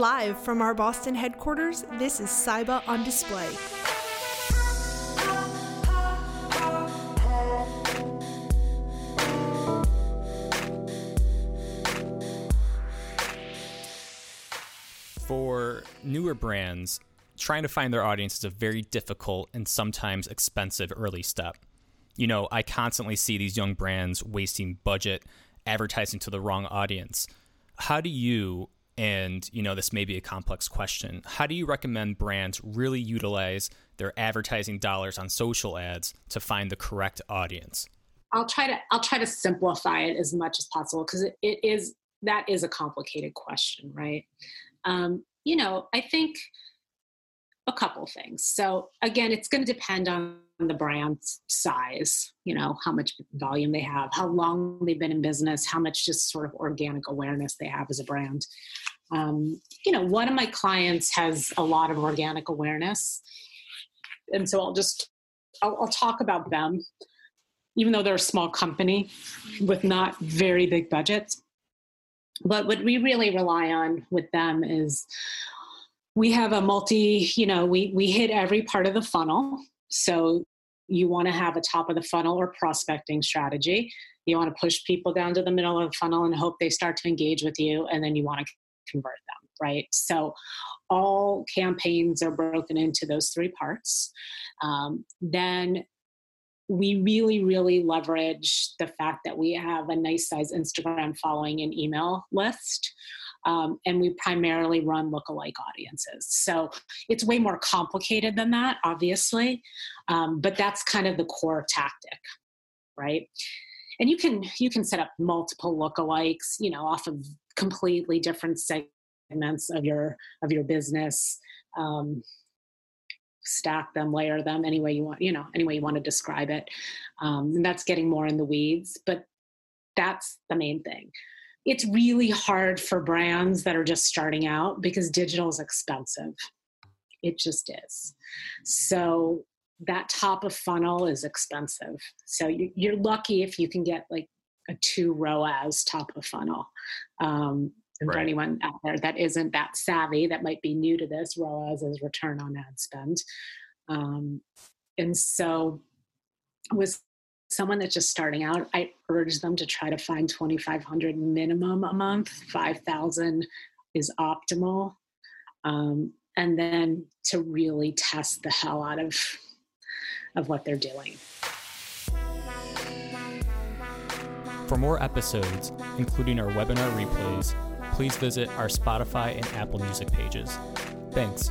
Live from our Boston headquarters, this is Cyba on Display. For newer brands, trying to find their audience is a very difficult and sometimes expensive early step. You know, I constantly see these young brands wasting budget advertising to the wrong audience. How do you, and you know, this may be a complex question, how do you recommend brands really utilize their advertising dollars on social ads to find the correct audience? I'll try to I'll try to simplify it as much as possible because it, it is that is a complicated question, right? Um, you know, I think a couple things. So again, it's going to depend on the brand's size, you know, how much volume they have, how long they've been in business, how much just sort of organic awareness they have as a brand. Um, you know, one of my clients has a lot of organic awareness. And so I'll just, I'll, I'll talk about them, even though they're a small company with not very big budgets. But what we really rely on with them is we have a multi you know we we hit every part of the funnel so you want to have a top of the funnel or prospecting strategy you want to push people down to the middle of the funnel and hope they start to engage with you and then you want to convert them right so all campaigns are broken into those three parts um, then we really really leverage the fact that we have a nice size instagram following and email list um, and we primarily run lookalike audiences. So it's way more complicated than that, obviously, um, but that's kind of the core tactic, right? And you can you can set up multiple lookalikes, you know, off of completely different segments of your of your business. Um, stack them layer them any way you want you know any way you want to describe it um, and that's getting more in the weeds but that's the main thing it's really hard for brands that are just starting out because digital is expensive. It just is. So that top of funnel is expensive. So you're lucky if you can get like a two ROAS top of funnel. Um, and right. for anyone out there that isn't that savvy, that might be new to this, ROAS is return on ad spend. Um, and so with someone that's just starting out, I urge them to try to find 2,500 minimum a month. 5,000 is optimal. Um, and then to really test the hell out of, of what they're doing. For more episodes, including our webinar replays, please visit our Spotify and Apple Music pages. Thanks.